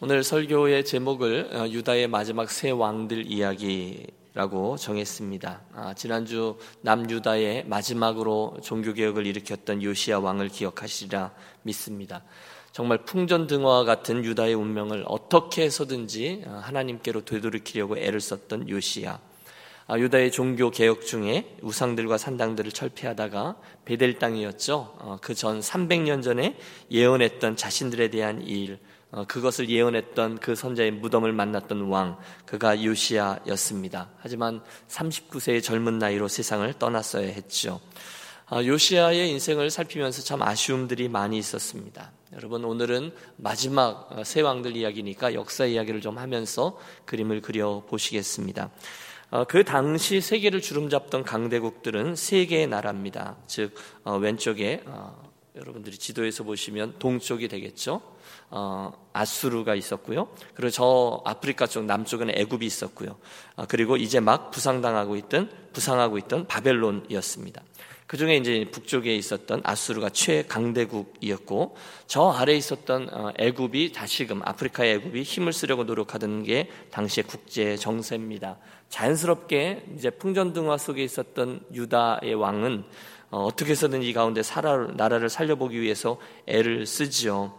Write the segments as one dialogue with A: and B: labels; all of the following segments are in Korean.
A: 오늘 설교의 제목을 어, 유다의 마지막 세 왕들 이야기라고 정했습니다. 아, 지난주 남유다의 마지막으로 종교개혁을 일으켰던 요시아 왕을 기억하시리라 믿습니다. 정말 풍전등화와 같은 유다의 운명을 어떻게 해서든지 어, 하나님께로 되돌이키려고 애를 썼던 요시아. 아, 유다의 종교 개혁 중에 우상들과 산당들을 철폐하다가 베델 땅이었죠. 어, 그전 300년 전에 예언했던 자신들에 대한 일, 어, 그것을 예언했던 그 선자의 무덤을 만났던 왕, 그가 요시아였습니다. 하지만 39세의 젊은 나이로 세상을 떠났어야 했죠. 아, 요시아의 인생을 살피면서 참 아쉬움들이 많이 있었습니다. 여러분 오늘은 마지막 어, 세 왕들 이야기니까 역사 이야기를 좀 하면서 그림을 그려 보시겠습니다. 어, 그 당시 세계를 주름잡던 강대국들은 세 개의 나라입니다. 즉 왼쪽에 여러분들이 지도에서 보시면 동쪽이 되겠죠. 어, 아수르가 있었고요. 그리고 저 아프리카 쪽 남쪽에는 애굽이 있었고요. 어, 그리고 이제 막 부상당하고 있던 부상하고 있던 바벨론이었습니다. 그 중에 이제 북쪽에 있었던 아수르가 최강대국이었고 저 아래에 있었던 어, 애굽이 다시금 아프리카의 애굽이 힘을 쓰려고 노력하던 게 당시의 국제 정세입니다. 자연스럽게 이제 풍전등화 속에 있었던 유다의 왕은 어, 어떻게 해서든 이 가운데 나라를 살려보기 위해서 애를 쓰지요.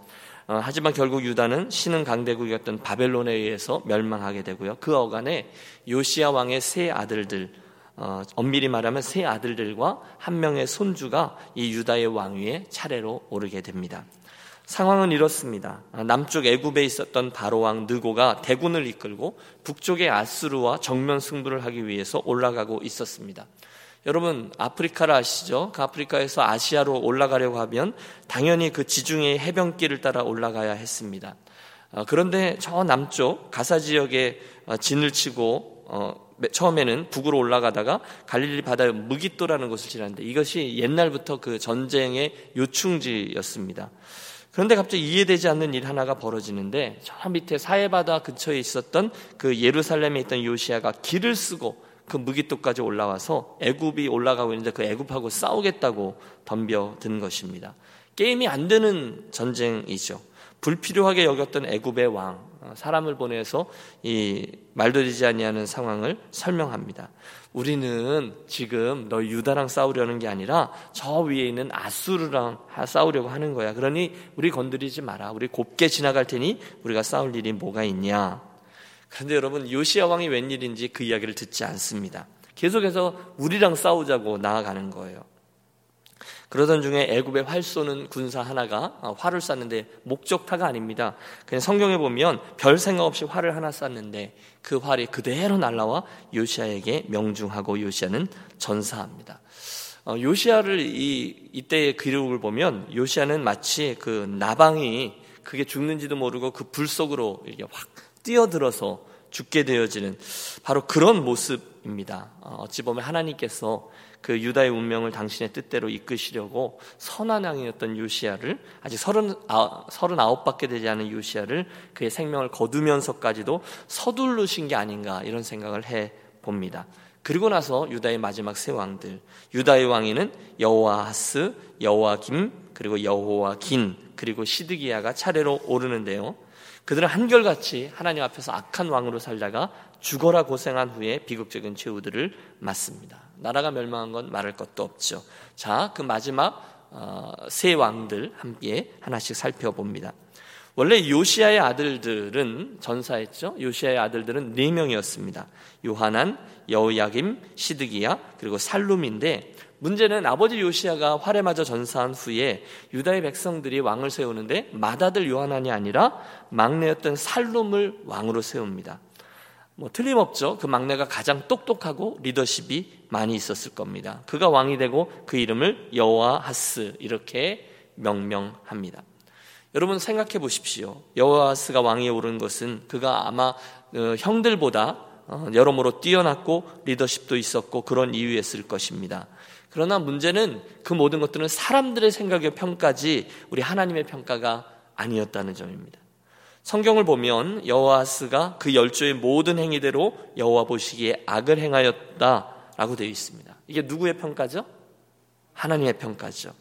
A: 어, 하지만 결국 유다는 신흥 강대국이었던 바벨론에 의해서 멸망하게 되고요. 그 어간에 요시아 왕의 세 아들들, 어, 엄밀히 말하면 세 아들들과 한 명의 손주가 이 유다의 왕위에 차례로 오르게 됩니다. 상황은 이렇습니다. 아, 남쪽 애굽에 있었던 바로 왕 느고가 대군을 이끌고 북쪽의 아스루와 정면 승부를 하기 위해서 올라가고 있었습니다. 여러분 아프리카를 아시죠? 그 아프리카에서 아시아로 올라가려고 하면 당연히 그 지중해 해변길을 따라 올라가야 했습니다. 어, 그런데 저 남쪽 가사 지역에 어, 진을 치고 어, 처음에는 북으로 올라가다가 갈릴리 바다의 무기또라는 곳을 지났는데 이것이 옛날부터 그 전쟁의 요충지였습니다. 그런데 갑자기 이해되지 않는 일 하나가 벌어지는데 저 밑에 사해바다 근처에 있었던 그 예루살렘에 있던 요시아가 길을 쓰고 그 무기토까지 올라와서 애굽이 올라가고 있는데 그 애굽하고 싸우겠다고 덤벼든 것입니다. 게임이 안 되는 전쟁이죠. 불필요하게 여겼던 애굽의 왕 어, 사람을 보내서 이 말도 되지 아니하는 상황을 설명합니다. 우리는 지금 너 유다랑 싸우려는 게 아니라 저 위에 있는 아수르랑 싸우려고 하는 거야. 그러니 우리 건드리지 마라. 우리 곱게 지나갈 테니 우리가 싸울 일이 뭐가 있냐? 그런데 여러분 요시아 왕이 웬일인지 그 이야기를 듣지 않습니다. 계속해서 우리랑 싸우자고 나아가는 거예요. 그러던 중에 애굽의 활 쏘는 군사 하나가 어, 활을 쐈는데 목적타가 아닙니다. 그냥 성경에 보면 별 생각 없이 활을 하나 쐈는데 그 활이 그대로 날라와 요시아에게 명중하고 요시아는 전사합니다. 어, 요시아를 이 이때의 기록을 보면 요시아는 마치 그 나방이 그게 죽는지도 모르고 그 불 속으로 이렇게 확 뛰어들어서 죽게 되어지는 바로 그런 모습입니다. 어, 어찌 보면 하나님께서 그 유다의 운명을 당신의 뜻대로 이끄시려고 선한 왕이었던 요시아를 아직 서른 서른아홉 밖에 되지 않은 요시아를 그의 생명을 거두면서까지도 서둘르신 게 아닌가 이런 생각을 해 봅니다. 그리고 나서 유다의 마지막 세 왕들 유다의 왕위는 여호와하스, 여호와김 그리고 여호와긴 그리고 시드기야가 차례로 오르는데요. 그들은 한결같이 하나님 앞에서 악한 왕으로 살다가 죽어라 고생한 후에 비극적인 최후들을 맞습니다. 나라가 멸망한 건 말할 것도 없죠. 자, 그 마지막 어, 세 왕들 함께 하나씩 살펴봅니다. 원래 요시아의 아들들은 전사했죠. 요시아의 아들들은 네 명이었습니다. 요하난, 여호야김, 시드기야 그리고 살룸인데 문제는 아버지 요시아가 활에 맞아 전사한 후에 유다의 백성들이 왕을 세우는데 맏아들 요하난이 아니라 막내였던 살룸을 왕으로 세웁니다. 뭐 틀림없죠. 그 막내가 가장 똑똑하고 리더십이 많이 있었을 겁니다. 그가 왕이 되고 그 이름을 여호와하스 이렇게 명명합니다. 여러분 생각해 보십시오. 여호와하스가 왕위에 오른 것은 그가 아마 어, 형들보다 어, 여러모로 뛰어났고 리더십도 있었고 그런 이유였을 것입니다. 그러나 문제는 그 모든 것들은 사람들의 생각의 평가지 우리 하나님의 평가가 아니었다는 점입니다. 성경을 보면 여호와스가 그 열조의 모든 행위대로 여호와 보시기에 악을 행하였다라고 되어 있습니다. 이게 누구의 평가죠? 하나님의 평가죠.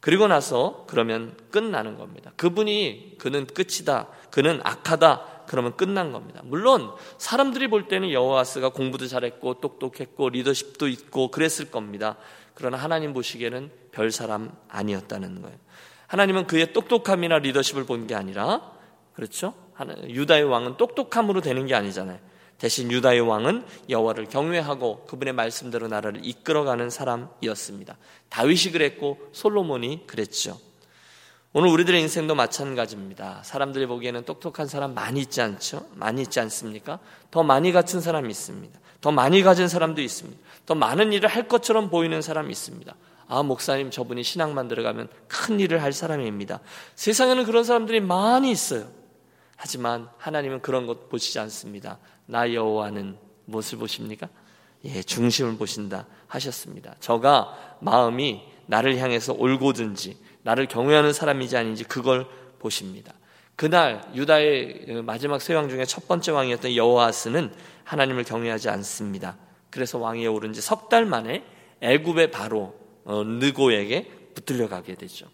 A: 그리고 나서 그러면 끝나는 겁니다. 그분이 그는 끝이다. 그는 악하다. 그러면 끝난 겁니다. 물론 사람들이 볼 때는 여호와스가 공부도 잘했고 똑똑했고 리더십도 있고 그랬을 겁니다. 그러나 하나님 보시기에는 별 사람 아니었다는 거예요. 하나님은 그의 똑똑함이나 리더십을 본 게 아니라 그렇죠? 유다의 왕은 똑똑함으로 되는 게 아니잖아요. 대신 유다의 왕은 여호와를 경외하고 그분의 말씀대로 나라를 이끌어가는 사람이었습니다. 다윗이 그랬고 솔로몬이 그랬죠. 오늘 우리들의 인생도 마찬가지입니다. 사람들이 보기에는 똑똑한 사람 많이 있지 않죠? 많이 있지 않습니까? 더 많이 갖춘 사람이 있습니다. 더 많이 가진 사람도 있습니다. 더 많은 일을 할 것처럼 보이는 사람이 있습니다. 아, 목사님 저분이 신앙 만 들어가면 큰 일을 할 사람입니다. 세상에는 그런 사람들이 많이 있어요. 하지만 하나님은 그런 것 보시지 않습니다. 나 여호와는 무엇을 보십니까? 예, 중심을 보신다 하셨습니다. 저가 마음이 나를 향해서 올고든지 나를 경외하는 사람이지 아닌지 그걸 보십니다. 그날 유다의 마지막 세 왕 중에 첫 번째 왕이었던 여호아스는 하나님을 경외하지 않습니다. 그래서 왕위에 오른 지 석 달 만에 애굽의 바로 어, 느고에게 붙들려 가게 되죠.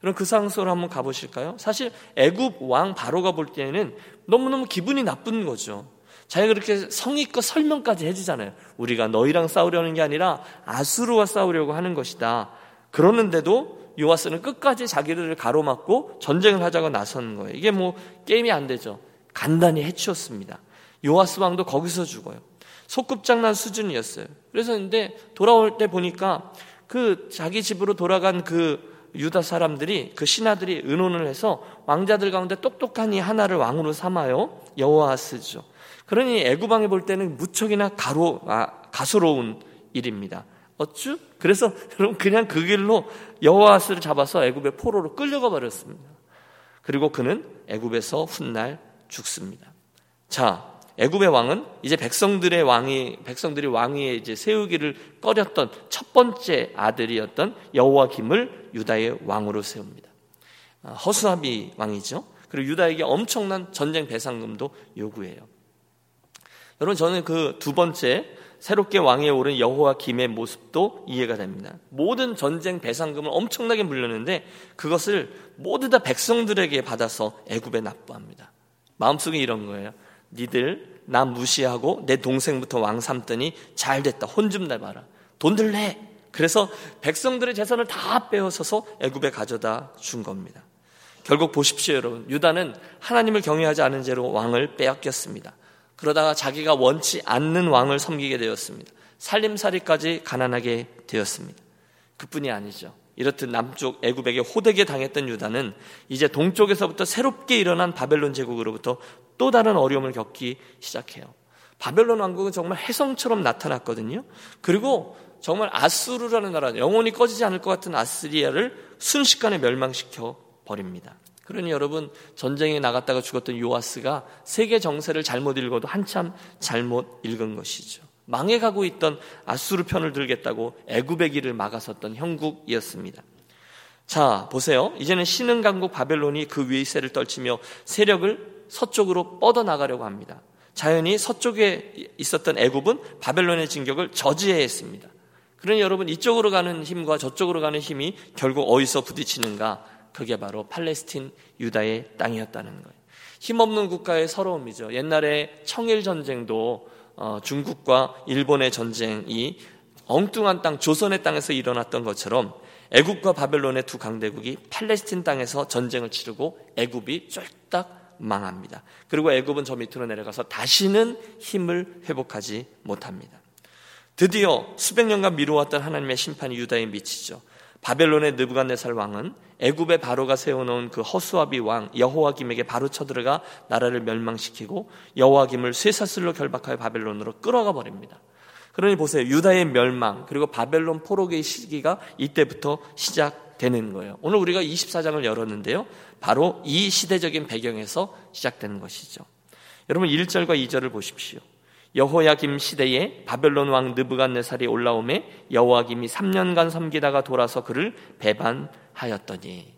A: 그럼 그 상소를 한번 가보실까요? 사실 애굽 왕 바로가 볼 때에는 너무너무 기분이 나쁜 거죠. 자기가 그렇게 성의껏 설명까지 해주잖아요. 우리가 너희랑 싸우려는 게 아니라 아수르와 싸우려고 하는 것이다. 그러는데도 요아스는 끝까지 자기들을 가로막고 전쟁을 하자고 나서는 거예요. 이게 뭐 게임이 안 되죠. 간단히 해치웠습니다. 요아스 왕도 거기서 죽어요. 소꿉장난 수준이었어요. 그래서 근데 돌아올 때 보니까 그 자기 집으로 돌아간 그 유다 사람들이 그 신하들이 의논을 해서 왕자들 가운데 똑똑한 이 하나를 왕으로 삼아요. 여호아스죠. 그러니 애구방에 볼 때는 무척이나 가로 아, 가소로운 일입니다. 어쭈? 그래서 여러분 그냥 그 길로 여호아스를 잡아서 애굽의 포로로 끌려가 버렸습니다. 그리고 그는 애굽에서 훗날 죽습니다. 자, 애굽의 왕은 이제 백성들의 왕이 백성들이 왕위에 이제 세우기를 꺼렸던 첫 번째 아들이었던 여호와김을 유다의 왕으로 세웁니다. 아, 허수아비 왕이죠. 그리고 유다에게 엄청난 전쟁 배상금도 요구해요. 여러분 저는 그 두 번째 새롭게 왕위에 오른 여호와 김의 모습도 이해가 됩니다. 모든 전쟁 배상금을 엄청나게 물렸는데 그것을 모두 다 백성들에게 받아서 애굽에 납부합니다. 마음속에 이런 거예요. 니들 나 무시하고 내 동생부터 왕 삼더니 잘 됐다. 혼 좀 내봐라. 돈들 내. 그래서 백성들의 재산을 다 빼앗아서 애굽에 가져다 준 겁니다. 결국 보십시오, 여러분. 유다는 하나님을 경외하지 않은 죄로 왕을 빼앗겼습니다. 그러다가 자기가 원치 않는 왕을 섬기게 되었습니다. 살림살이까지 가난하게 되었습니다. 그뿐이 아니죠. 이렇듯 남쪽 애굽에게 호되게 당했던 유다는 이제 동쪽에서부터 새롭게 일어난 바벨론 제국으로부터 또 다른 어려움을 겪기 시작해요. 바벨론 왕국은 정말 해성처럼 나타났거든요. 그리고 정말 아수르라는 나라, 영원히 꺼지지 않을 것 같은 아스리아를 순식간에 멸망시켜 버립니다. 그러니 여러분 전쟁에 나갔다가 죽었던 요아스가 세계 정세를 잘못 읽어도 한참 잘못 읽은 것이죠. 망해가고 있던 아수르 편을 들겠다고 애굽의 길을 막아섰던 형국이었습니다. 자 보세요. 이제는 신흥 강국 바벨론이 그 위에 세를 떨치며 세력을 서쪽으로 뻗어 나가려고 합니다. 자연히 서쪽에 있었던 애굽은 바벨론의 진격을 저지해야 했습니다. 그러니 여러분 이쪽으로 가는 힘과 저쪽으로 가는 힘이 결국 어디서 부딪히는가? 그게 바로 팔레스틴 유다의 땅이었다는 거예요. 힘없는 국가의 서러움이죠. 옛날에 청일 전쟁도 어, 중국과 일본의 전쟁이 엉뚱한 땅 조선의 땅에서 일어났던 것처럼 애굽과 바벨론의 두 강대국이 팔레스틴 땅에서 전쟁을 치르고 애굽이 쫄딱 망합니다. 그리고 애굽은 저 밑으로 내려가서 다시는 힘을 회복하지 못합니다. 드디어 수백 년간 미루었던 하나님의 심판이 유다에 미치죠. 바벨론의 느부갓네살 왕은 애굽의 바로가 세워놓은 그 허수아비 왕 여호와김에게 바로 쳐들어가 나라를 멸망시키고 여호와김을 쇠사슬로 결박하여 바벨론으로 끌어가 버립니다. 그러니 보세요. 유다의 멸망 그리고 바벨론 포로기의 시기가 이때부터 시작되는 거예요. 오늘 우리가 24장을 열었는데요. 바로 이 시대적인 배경에서 시작되는 것이죠. 여러분 1절과 2절을 보십시오. 여호야김 시대에 바벨론 왕 느부갓네살이 올라오매 여호야김이 3년간 섬기다가 돌아서 그를 배반하였더니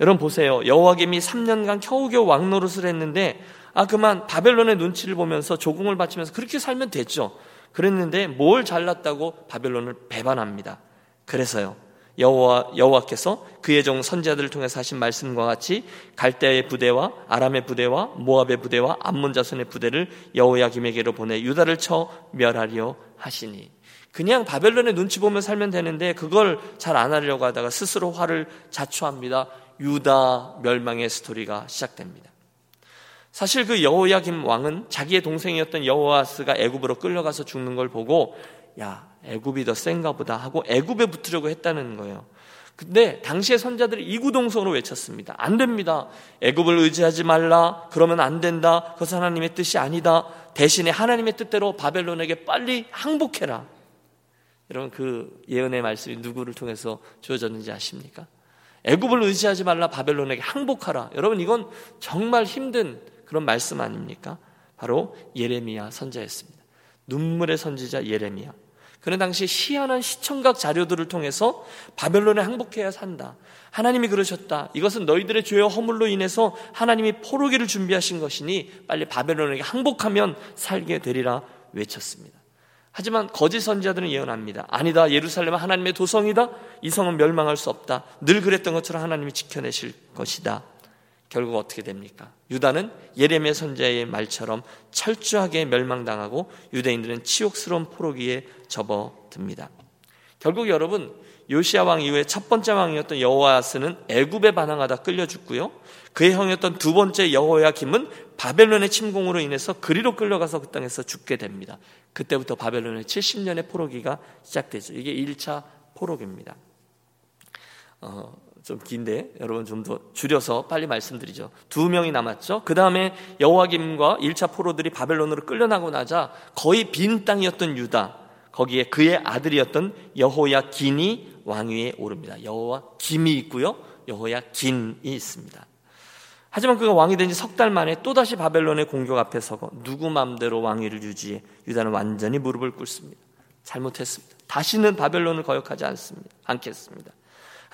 A: 여러분 보세요. 여호야김이 3년간 겨우겨우 왕 노릇을 했는데 아 그만 바벨론의 눈치를 보면서 조공을 바치면서 그렇게 살면 됐죠. 그랬는데 뭘 잘났다고 바벨론을 배반합니다. 그래서요. 여호와 여호와께서 그의 종 선지자들을 통해서 하신 말씀과 같이 갈대의 부대와 아람의 부대와 모압의 부대와 암몬 자손의 부대를 여호야김에게로 보내 유다를 쳐 멸하려 하시니 그냥 바벨론의 눈치 보며 살면 되는데 그걸 잘 안 하려고 하다가 스스로 화를 자초합니다. 유다 멸망의 스토리가 시작됩니다. 사실 그 여호야김 왕은 자기의 동생이었던 여호아스가 애굽으로 끌려가서 죽는 걸 보고 야 애굽이 더 센가 보다 하고 애굽에 붙으려고 했다는 거예요. 근데 당시의 선자들이 이구동성으로 외쳤습니다. 안 됩니다. 애굽을 의지하지 말라. 그러면 안 된다. 그것은 하나님의 뜻이 아니다. 대신에 하나님의 뜻대로 바벨론에게 빨리 항복해라. 여러분 그 예언의 말씀이 누구를 통해서 주어졌는지 아십니까? 애굽을 의지하지 말라 바벨론에게 항복하라. 여러분 이건 정말 힘든 그런 말씀 아닙니까? 바로 예레미야 선자였습니다. 눈물의 선지자 예레미야. 그는 당시 희한한 시청각 자료들을 통해서 바벨론에 항복해야 산다. 하나님이 그러셨다. 이것은 너희들의 죄와 허물로 인해서 하나님이 포로기를 준비하신 것이니 빨리 바벨론에게 항복하면 살게 되리라 외쳤습니다. 하지만 거짓 선지자들은 예언합니다. 아니다. 예루살렘은 하나님의 도성이다. 이 성은 멸망할 수 없다. 늘 그랬던 것처럼 하나님이 지켜내실 것이다. 결국 어떻게 됩니까? 유다는 예레미야 선자의 말처럼 철저하게 멸망당하고 유대인들은 치욕스러운 포로기에 접어듭니다. 결국 여러분 요시아 왕 이후에 첫 번째 왕이었던 여호아스는 애굽에 반항하다 끌려 죽고요. 그의 형이었던 두 번째 여호야김은 바벨론의 침공으로 인해서 그리로 끌려가서 그 땅에서 죽게 됩니다. 그때부터 바벨론의 70년의 포로기가 시작되죠. 이게 1차 포로기입니다. 어, 좀 긴데 여러분 좀 더 줄여서 빨리 말씀드리죠. 두 명이 남았죠. 그 다음에 여호와김과 1차 포로들이 바벨론으로 끌려나고 나자 거의 빈 땅이었던 유다 거기에 그의 아들이었던 여호야 긴이 왕위에 오릅니다. 여호와 김이 있고요. 여호야 긴이 있습니다. 하지만 그가 왕이 된 지 석 달 만에 또다시 바벨론의 공격 앞에 서고 누구 맘대로 왕위를 유지해 유다는 완전히 무릎을 꿇습니다. 잘못했습니다. 다시는 바벨론을 거역하지 않습니다. 않겠습니다.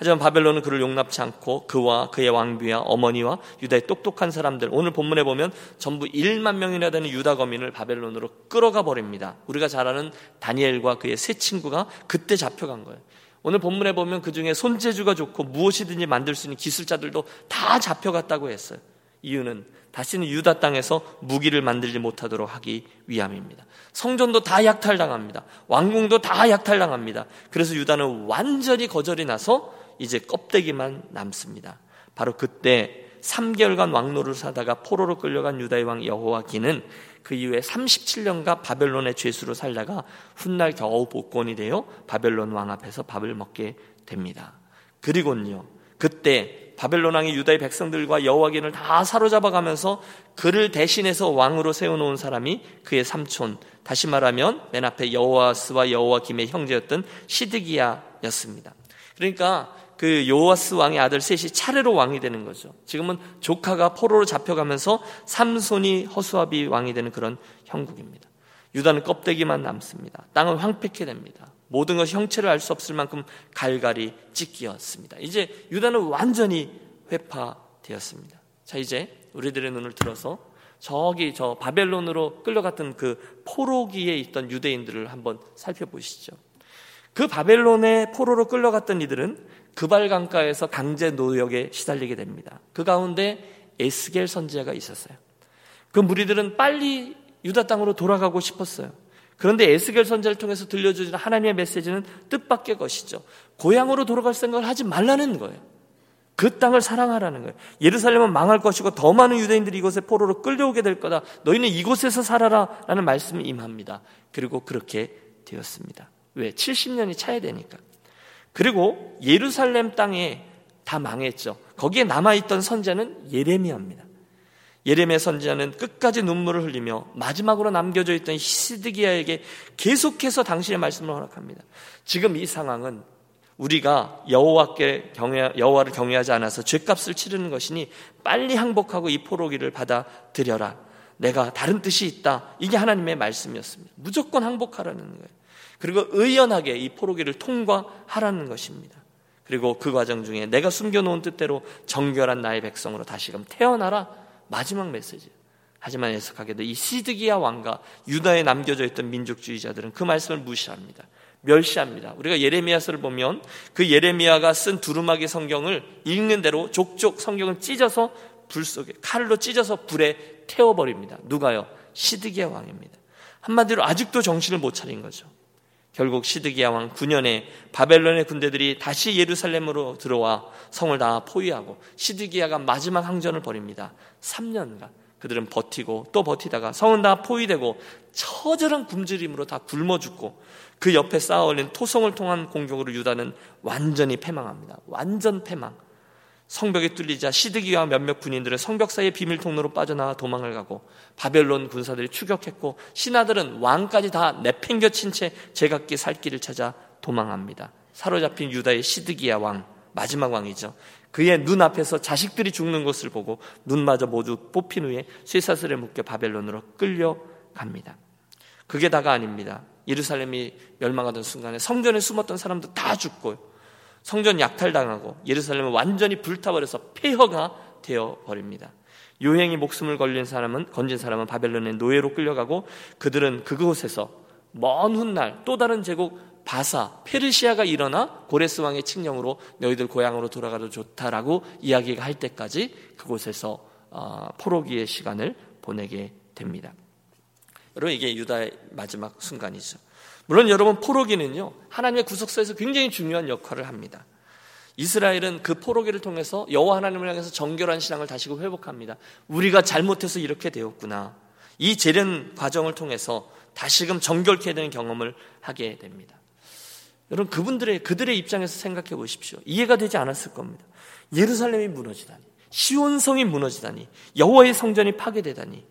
A: 하지만 바벨론은 그를 용납치 않고 그와 그의 왕비와 어머니와 유다의 똑똑한 사람들 오늘 본문에 보면 전부 1만 명이나 되는 유다 거민을 바벨론으로 끌어가 버립니다. 우리가 잘 아는 다니엘과 그의 세 친구가 그때 잡혀간 거예요. 오늘 본문에 보면 그 중에 손재주가 좋고 무엇이든지 만들 수 있는 기술자들도 다 잡혀갔다고 했어요. 이유는 다시는 유다 땅에서 무기를 만들지 못하도록 하기 위함입니다. 성전도 다 약탈당합니다. 왕궁도 다 약탈당합니다. 그래서 유다는 완전히 거절이 나서 이제 껍데기만 남습니다. 바로 그때 3개월간 왕노를 사다가 포로로 끌려간 유다의 왕 여호와기는 그 이후에 37년간 바벨론의 죄수로 살다가 훗날 겨우 복권이 되어 바벨론 왕 앞에서 밥을 먹게 됩니다. 그리고는요. 그때 바벨론 왕이 유다의 백성들과 여호와긴을 다 사로잡아 가면서 그를 대신해서 왕으로 세워 놓은 사람이 그의 삼촌 다시 말하면 맨 앞에 여호와스와 여호와김의 형제였던 시드기야였습니다. 그러니까 그 요아스 왕의 아들 셋이 차례로 왕이 되는 거죠. 지금은 조카가 포로로 잡혀가면서 삼손이 허수아비 왕이 되는 그런 형국입니다. 유다는 껍데기만 남습니다. 땅은 황폐케 됩니다. 모든 것이 형체를 알 수 없을 만큼 갈갈이 찢기었습니다. 이제 유다는 완전히 회파되었습니다. 자, 이제 우리들의 눈을 들어서 저기 저 바벨론으로 끌려갔던 그 포로기에 있던 유대인들을 한번 살펴보시죠. 그 바벨론의 포로로 끌려갔던 이들은 그발 강가에서 강제 노역에 시달리게 됩니다. 그 가운데 에스겔 선지자가 있었어요. 그 무리들은 빨리 유다 땅으로 돌아가고 싶었어요. 그런데 에스겔 선지자를 통해서 들려주는 하나님의 메시지는 뜻밖의 것이죠. 고향으로 돌아갈 생각을 하지 말라는 거예요. 그 땅을 사랑하라는 거예요. 예루살렘은 망할 것이고 더 많은 유대인들이 이곳에 포로로 끌려오게 될 거다. 너희는 이곳에서 살아라. 라는 말씀이 임합니다. 그리고 그렇게 되었습니다. 왜? 70년이 차야 되니까. 그리고 예루살렘 땅에 다 망했죠. 거기에 남아있던 선자는 예레미야입니다. 예레미야 선지자는 끝까지 눈물을 흘리며 마지막으로 남겨져 있던 히스드기야에게 계속해서 당신의 말씀을 허락합니다. 지금 이 상황은 우리가 여호와께 경외 여호와를 경외하지 않아서 죄값을 치르는 것이니 빨리 항복하고 이 포로기를 받아들여라. 내가 다른 뜻이 있다. 이게 하나님의 말씀이었습니다. 무조건 항복하라는 거예요. 그리고 의연하게 이 포로기를 통과하라는 것입니다. 그리고 그 과정 중에 내가 숨겨놓은 뜻대로 정결한 나의 백성으로 다시금 태어나라 마지막 메시지. 하지만 애석하게도 이 시드기야 왕과 유다에 남겨져 있던 민족주의자들은 그 말씀을 무시합니다. 멸시합니다. 우리가 예레미야서를 보면 그 예레미야가 쓴 두루마기 성경을 읽는 대로 족족 성경을 찢어서 불 속에 칼로 찢어서 불에 태워버립니다. 누가요? 시드기야 왕입니다. 한마디로 아직도 정신을 못 차린 거죠. 결국 시드기야 왕 9년에 바벨론의 군대들이 다시 예루살렘으로 들어와 성을 다 포위하고 시드기야가 마지막 항전을 벌입니다. 3년간 그들은 버티고 또 버티다가 성은 다 포위되고 처절한 굶주림으로 다 굶어 죽고 그 옆에 쌓아 올린 토성을 통한 공격으로 유다는 완전히 패망합니다. 완전 패망. 성벽이 뚫리자 시드기와 몇몇 군인들은 성벽 사이의 비밀 통로로 빠져나와 도망을 가고 바벨론 군사들이 추격했고 신하들은 왕까지 다 내팽겨친 채 제각기 살 길을 찾아 도망합니다. 사로잡힌 유다의 시드기야 왕 마지막 왕이죠. 그의 눈앞에서 자식들이 죽는 것을 보고 눈마저 모두 뽑힌 후에 쇠사슬에 묶여 바벨론으로 끌려갑니다. 그게 다가 아닙니다. 예루살렘이 멸망하던 순간에 성전에 숨었던 사람도 다 죽고 성전 약탈당하고 예루살렘은 완전히 불타버려서 폐허가 되어 버립니다. 요행이 목숨을 걸린 사람은 건진 사람은 바벨론의 노예로 끌려가고 그들은 그곳에서 먼 훗날 또 다른 제국 바사 페르시아가 일어나 고레스 왕의 칙령으로 너희들 고향으로 돌아가도 좋다라고 이야기가 할 때까지 그곳에서 어, 포로기의 시간을 보내게 됩니다. 여러분 이게 유다의 마지막 순간이죠. 물론 여러분 포로기는요 하나님의 구속사에서 굉장히 중요한 역할을 합니다. 이스라엘은 그 포로기를 통해서 여호와 하나님을 향해서 정결한 신앙을 다시금 회복합니다. 우리가 잘못해서 이렇게 되었구나. 이 재련 과정을 통해서 다시금 정결케 되는 경험을 하게 됩니다. 여러분 그분들의 그들의 입장에서 생각해 보십시오. 이해가 되지 않았을 겁니다. 예루살렘이 무너지다니, 시온성이 무너지다니, 여호와의 성전이 파괴되다니.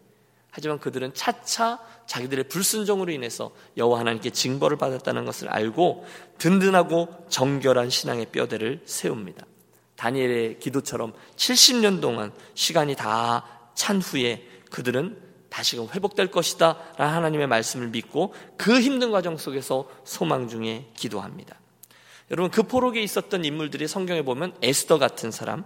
A: 하지만 그들은 차차 자기들의 불순종으로 인해서 여호와 하나님께 징벌을 받았다는 것을 알고 든든하고 정결한 신앙의 뼈대를 세웁니다. 다니엘의 기도처럼 70년 동안 시간이 다 찬 후에 그들은 다시금 회복될 것이다 라는 하나님의 말씀을 믿고 그 힘든 과정 속에서 소망 중에 기도합니다. 여러분 그 포로기에 있었던 인물들이 성경에 보면 에스더 같은 사람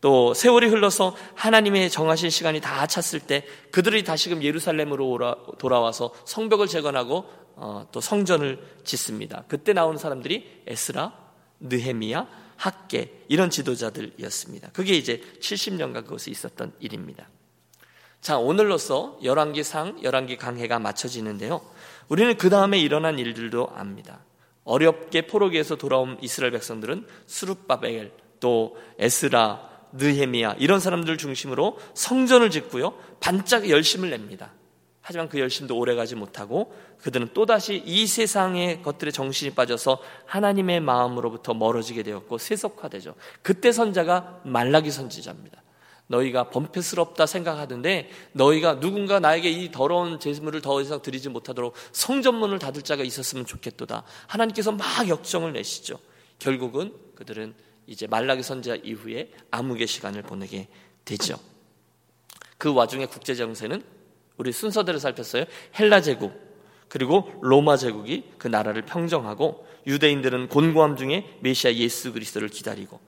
A: 또 세월이 흘러서 하나님의 정하신 시간이 다 찼을 때 그들이 다시금 예루살렘으로 돌아와서 성벽을 재건하고 어, 또 성전을 짓습니다. 그때 나오는 사람들이 에스라, 느헤미야, 학계 이런 지도자들이었습니다. 그게 이제 70년간 그것에 있었던 일입니다. 자, 오늘로서 열왕기상, 열왕기 강해가 맞춰지는데요. 우리는 그 다음에 일어난 일들도 압니다. 어렵게 포로기에서 돌아온 이스라엘 백성들은 수룹바벨, 또 에스라, 느헤미야 이런 사람들 중심으로 성전을 짓고요. 반짝 열심을 냅니다. 하지만 그 열심도 오래가지 못하고 그들은 또다시 이 세상의 것들에 정신이 빠져서 하나님의 마음으로부터 멀어지게 되었고 세속화되죠. 그때 선자가 말라기 선지자입니다. 너희가 범패스럽다 생각하던데 너희가 누군가 나에게 이 더러운 제물을 더 이상 드리지 못하도록 성전문을 닫을 자가 있었으면 좋겠도다. 하나님께서 막 역정을 내시죠. 결국은 그들은 이제 말라기 선지자 이후에 암흑의 시간을 보내게 되죠. 그 와중에 국제 정세는 우리 순서대로 살폈어요. 헬라 제국 그리고 로마 제국이 그 나라를 평정하고 유대인들은 곤고함 중에 메시아 예수 그리스도를 기다리고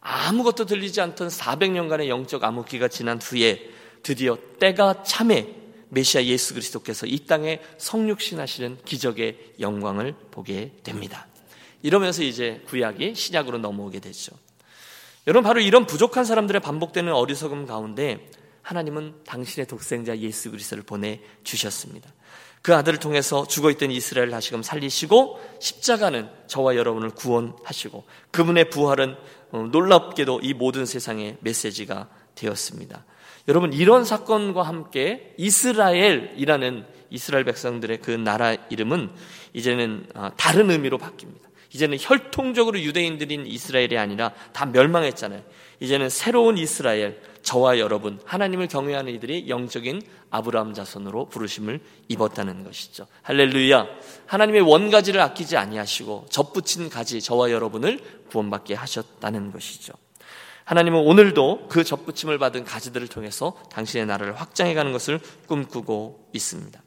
A: 아무것도 들리지 않던 400년간의 영적 암흑기가 지난 후에 드디어 때가 참에 메시아 예수 그리스도께서 이 땅에 성육신하시는 기적의 영광을 보게 됩니다. 이러면서 이제 구약이 신약으로 넘어오게 되죠. 여러분 바로 이런 부족한 사람들의 반복되는 어리석음 가운데 하나님은 당신의 독생자 예수 그리스도를 보내 주셨습니다. 그 아들을 통해서 죽어 있던 이스라엘을 다시금 살리시고 십자가는 저와 여러분을 구원하시고 그분의 부활은 어, 놀랍게도 이 모든 세상의 메시지가 되었습니다. 여러분 이런 사건과 함께 이스라엘이라는 이스라엘 백성들의 그 나라 이름은 이제는 어, 다른 의미로 바뀝니다. 이제는 혈통적으로 유대인들인 이스라엘이 아니라 다 멸망했잖아요. 이제는 새로운 이스라엘, 저와 여러분, 하나님을 경외하는 이들이 영적인 아브라함 자손으로 부르심을 입었다는 것이죠. 할렐루야. 하나님의 원가지를 아끼지 아니하시고 접붙인 가지 저와 여러분을 구원받게 하셨다는 것이죠. 하나님은 오늘도 그 접붙임을 받은 가지들을 통해서 당신의 나라를 확장해 가는 것을 꿈꾸고 있습니다.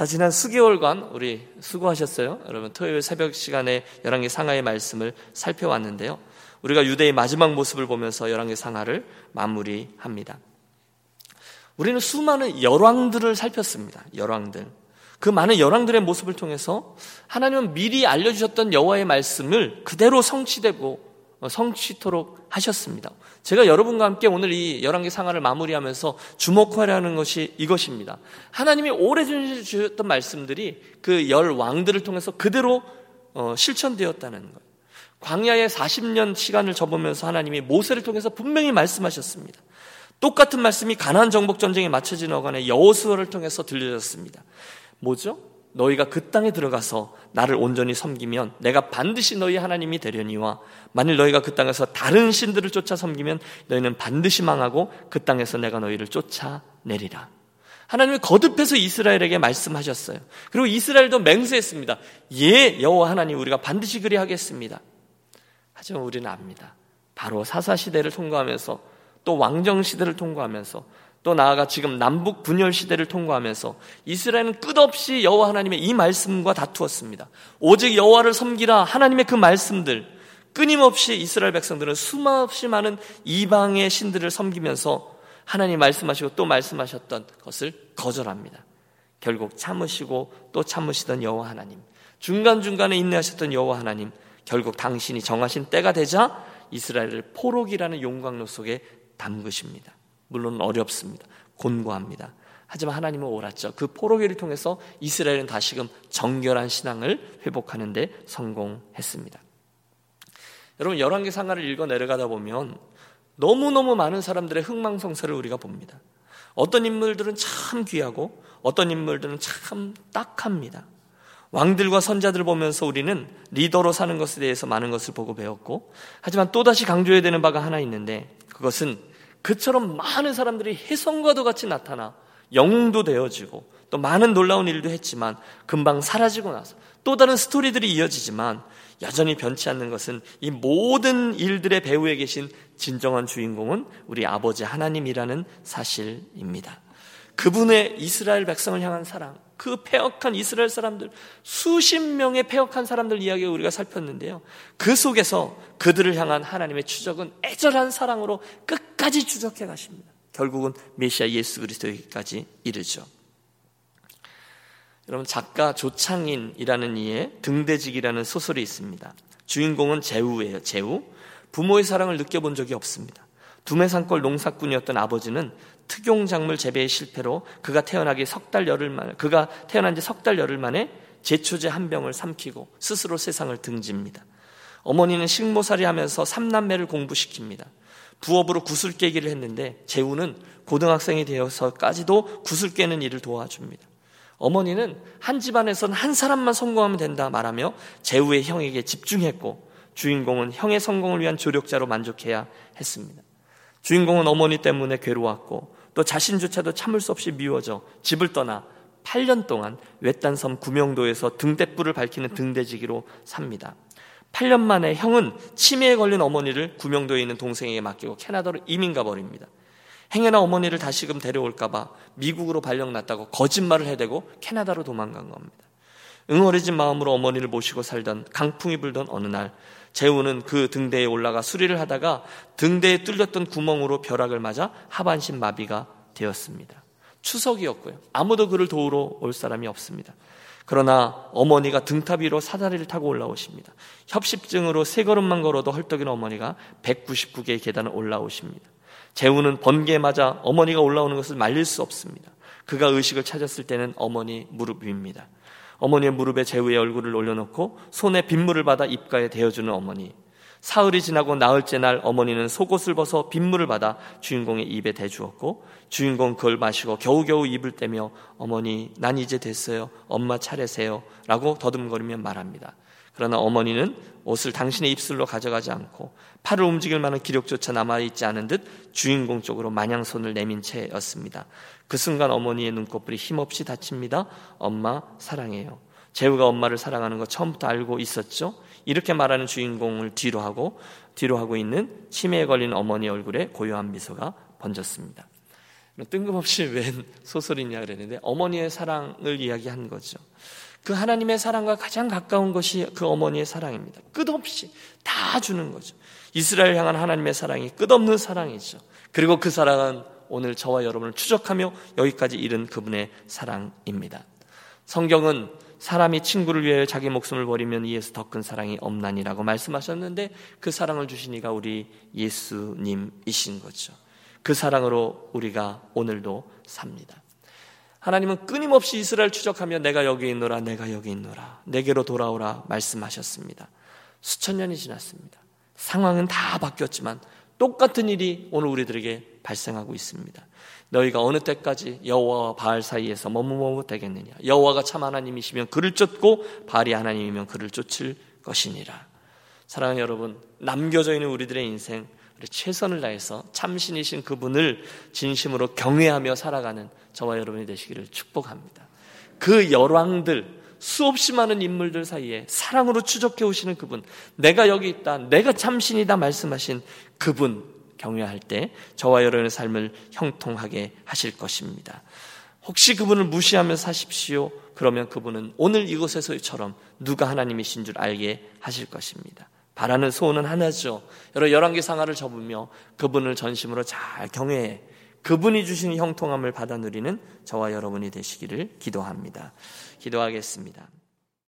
A: 자, 지난 수개월간 우리 수고하셨어요. 여러분, 토요일 새벽 시간에 열왕기 상하의 말씀을 살펴왔는데요. 우리가 유대의 마지막 모습을 보면서 열왕기 상하를 마무리합니다. 우리는 수많은 열왕들을 살폈습니다. 열왕들. 그 많은 열왕들의 모습을 통해서 하나님은 미리 알려주셨던 여호와의 말씀을 그대로 성취되고 어, 성취토록 하셨습니다. 제가 여러분과 함께 오늘 이 열왕기 상하를 마무리하면서 주목하려는 것이 이것입니다. 하나님이 오래 주셨던 말씀들이 그 열 왕들을 통해서 그대로 어, 실천되었다는 것. 광야의 40년 시간을 접으면서 하나님이 모세를 통해서 분명히 말씀하셨습니다. 똑같은 말씀이 가나안 정복 전쟁에 맞춰진 어간의 여호수아를 통해서 들려졌습니다. 뭐죠? 너희가 그 땅에 들어가서 나를 온전히 섬기면 내가 반드시 너희 하나님이 되려니와 만일 너희가 그 땅에서 다른 신들을 쫓아 섬기면 너희는 반드시 망하고 그 땅에서 내가 너희를 쫓아내리라. 하나님이 거듭해서 이스라엘에게 말씀하셨어요. 그리고 이스라엘도 맹세했습니다. 예, 여호와 하나님 우리가 반드시 그리 하겠습니다. 하지만 우리는 압니다. 바로 사사 시대를 통과하면서 또 왕정 시대를 통과하면서 또 나아가 지금 남북 분열 시대를 통과하면서 이스라엘은 끝없이 여호와 하나님의 이 말씀과 다투었습니다. 오직 여호와를 섬기라 하나님의 그 말씀들 끊임없이 이스라엘 백성들은 수없이 많은 이방의 신들을 섬기면서 하나님 말씀하시고 또 말씀하셨던 것을 거절합니다. 결국 참으시고 또 참으시던 여호와 하나님, 중간중간에 인내하셨던 여호와 하나님, 결국 당신이 정하신 때가 되자 이스라엘을 포록이라는 용광로 속에 담그십니다. 물론 어렵습니다. 곤고합니다. 하지만 하나님은 옳았죠. 그 포로기를 통해서 이스라엘은 다시금 정결한 신앙을 회복하는데 성공했습니다. 여러분 열왕기 상하를 읽어 내려가다 보면 너무너무 많은 사람들의 흥망성쇠를 우리가 봅니다. 어떤 인물들은 참 귀하고 어떤 인물들은 참 딱합니다. 왕들과 선자들 보면서 우리는 리더로 사는 것에 대해서 많은 것을 보고 배웠고 하지만 또다시 강조해야 되는 바가 하나 있는데 그것은 그처럼 많은 사람들이 혜성과도 같이 나타나 영웅도 되어지고 또 많은 놀라운 일도 했지만 금방 사라지고 나서 또 다른 스토리들이 이어지지만 여전히 변치 않는 것은 이 모든 일들의 배후에 계신 진정한 주인공은 우리 아버지 하나님이라는 사실입니다. 그분의 이스라엘 백성을 향한 사랑, 그 패역한 이스라엘 사람들, 수십 명의 패역한 사람들 이야기 우리가 살폈는데요. 그 속에서 그들을 향한 하나님의 추적은 애절한 사랑으로 끝까지 추적해 가십니다. 결국은 메시아 예수 그리스도에게까지 이르죠. 여러분 작가 조창인이라는 이의 등대직이라는 소설이 있습니다. 주인공은 제우예요. 제우. 부모의 사랑을 느껴본 적이 없습니다. 두메산골 농사꾼이었던 아버지는 특용 작물 재배의 실패로 그가 태어나기 석 달 열흘 만에 그가 태어난 지 석 달 열흘 만에 제초제 한 병을 삼키고 스스로 세상을 등집니다. 어머니는 식모살이 하면서 삼남매를 공부시킵니다. 부업으로 구슬 깨기를 했는데 재우는 고등학생이 되어서까지도 구슬 깨는 일을 도와줍니다. 어머니는 한 집안에선 한 사람만 성공하면 된다 말하며 재우의 형에게 집중했고 주인공은 형의 성공을 위한 조력자로 만족해야 했습니다. 주인공은 어머니 때문에 괴로웠고 또 자신조차도 참을 수 없이 미워져 집을 떠나 8년 동안 외딴섬 구명도에서 등대불을 밝히는 등대지기로 삽니다. 8년 만에 형은 치매에 걸린 어머니를 구명도에 있는 동생에게 맡기고 캐나다로 이민 가버립니다. 행여나 어머니를 다시금 데려올까봐 미국으로 발령났다고 거짓말을 해대고 캐나다로 도망간 겁니다. 응어리진 마음으로 어머니를 모시고 살던 강풍이 불던 어느 날 재우는 그 등대에 올라가 수리를 하다가 등대에 뚫렸던 구멍으로 벼락을 맞아 하반신 마비가 되었습니다. 추석이었고요. 아무도 그를 도우러 올 사람이 없습니다. 그러나 어머니가 등탑 위로 사다리를 타고 올라오십니다. 협심증으로 세 걸음만 걸어도 헐떡이는 어머니가 199개의 계단을 올라오십니다. 재우는 번개에 맞아 어머니가 올라오는 것을 말릴 수 없습니다. 그가 의식을 찾았을 때는 어머니 무릎 위입니다. 어머니의 무릎에 제우의 얼굴을 올려놓고 손에 빗물을 받아 입가에 대어주는 어머니. 사흘이 지나고 나흘째 날 어머니는 속옷을 벗어 빗물을 받아 주인공의 입에 대주었고 주인공 그걸 마시고 겨우겨우 입을 떼며 어머니 난 이제 됐어요. 엄마 차례세요. 라고 더듬거리며 말합니다. 그러나 어머니는 옷을 당신의 입술로 가져가지 않고 팔을 움직일 만한 기력조차 남아있지 않은 듯 주인공 쪽으로 마냥 손을 내민 채였습니다 그 순간 어머니의 눈꺼풀이 힘없이 닫힙니다. 엄마 사랑해요. 재우가 엄마를 사랑하는 거 처음부터 알고 있었죠. 이렇게 말하는 주인공을 뒤로 하고 뒤로 하고 있는 치매에 걸린 어머니 얼굴에 고요한 미소가 번졌습니다. 뜬금없이 웬 소설이냐 그랬는데 어머니의 사랑을 이야기한 거죠. 그 하나님의 사랑과 가장 가까운 것이 그 어머니의 사랑입니다. 끝없이 다 주는 거죠. 이스라엘 향한 하나님의 사랑이 끝없는 사랑이죠. 그리고 그 사랑은 오늘 저와 여러분을 추적하며 여기까지 이른 그분의 사랑입니다. 성경은 사람이 친구를 위해 자기 목숨을 버리면 이에서 더 큰 사랑이 없나니라고 말씀하셨는데 그 사랑을 주신 이가 우리 예수님이신 거죠. 그 사랑으로 우리가 오늘도 삽니다. 하나님은 끊임없이 이스라엘 추적하며 내가 여기 있노라 내가 여기 있노라 내게로 돌아오라 말씀하셨습니다. 수천 년이 지났습니다. 상황은 다 바뀌었지만 똑같은 일이 오늘 우리들에게 발생하고 있습니다. 너희가 어느 때까지 여호와와 바알 사이에서 머무르 되겠느냐? 여호와가 참 하나님이시면 그를 쫓고 바알이 하나님이면 그를 쫓을 것이니라. 사랑하는 여러분, 남겨져 있는 우리들의 인생 최선을 다해서 참신이신 그분을 진심으로 경외하며 살아가는 저와 여러분이 되시기를 축복합니다. 그 열왕들 수없이 많은 인물들 사이에 사랑으로 추적해 오시는 그분, 내가 여기 있다, 내가 참신이다 말씀하신 그분 경외할 때 저와 여러분의 삶을 형통하게 하실 것입니다. 혹시 그분을 무시하며 사십시오. 그러면 그분은 오늘 이곳에서처럼 누가 하나님이신 줄 알게 하실 것입니다. 바라는 소원은 하나죠. 여러 열왕기 상하를 접으며 그분을 전심으로 잘 경외해 그분이 주신 형통함을 받아 누리는 저와 여러분이 되시기를 기도합니다. 기도하겠습니다.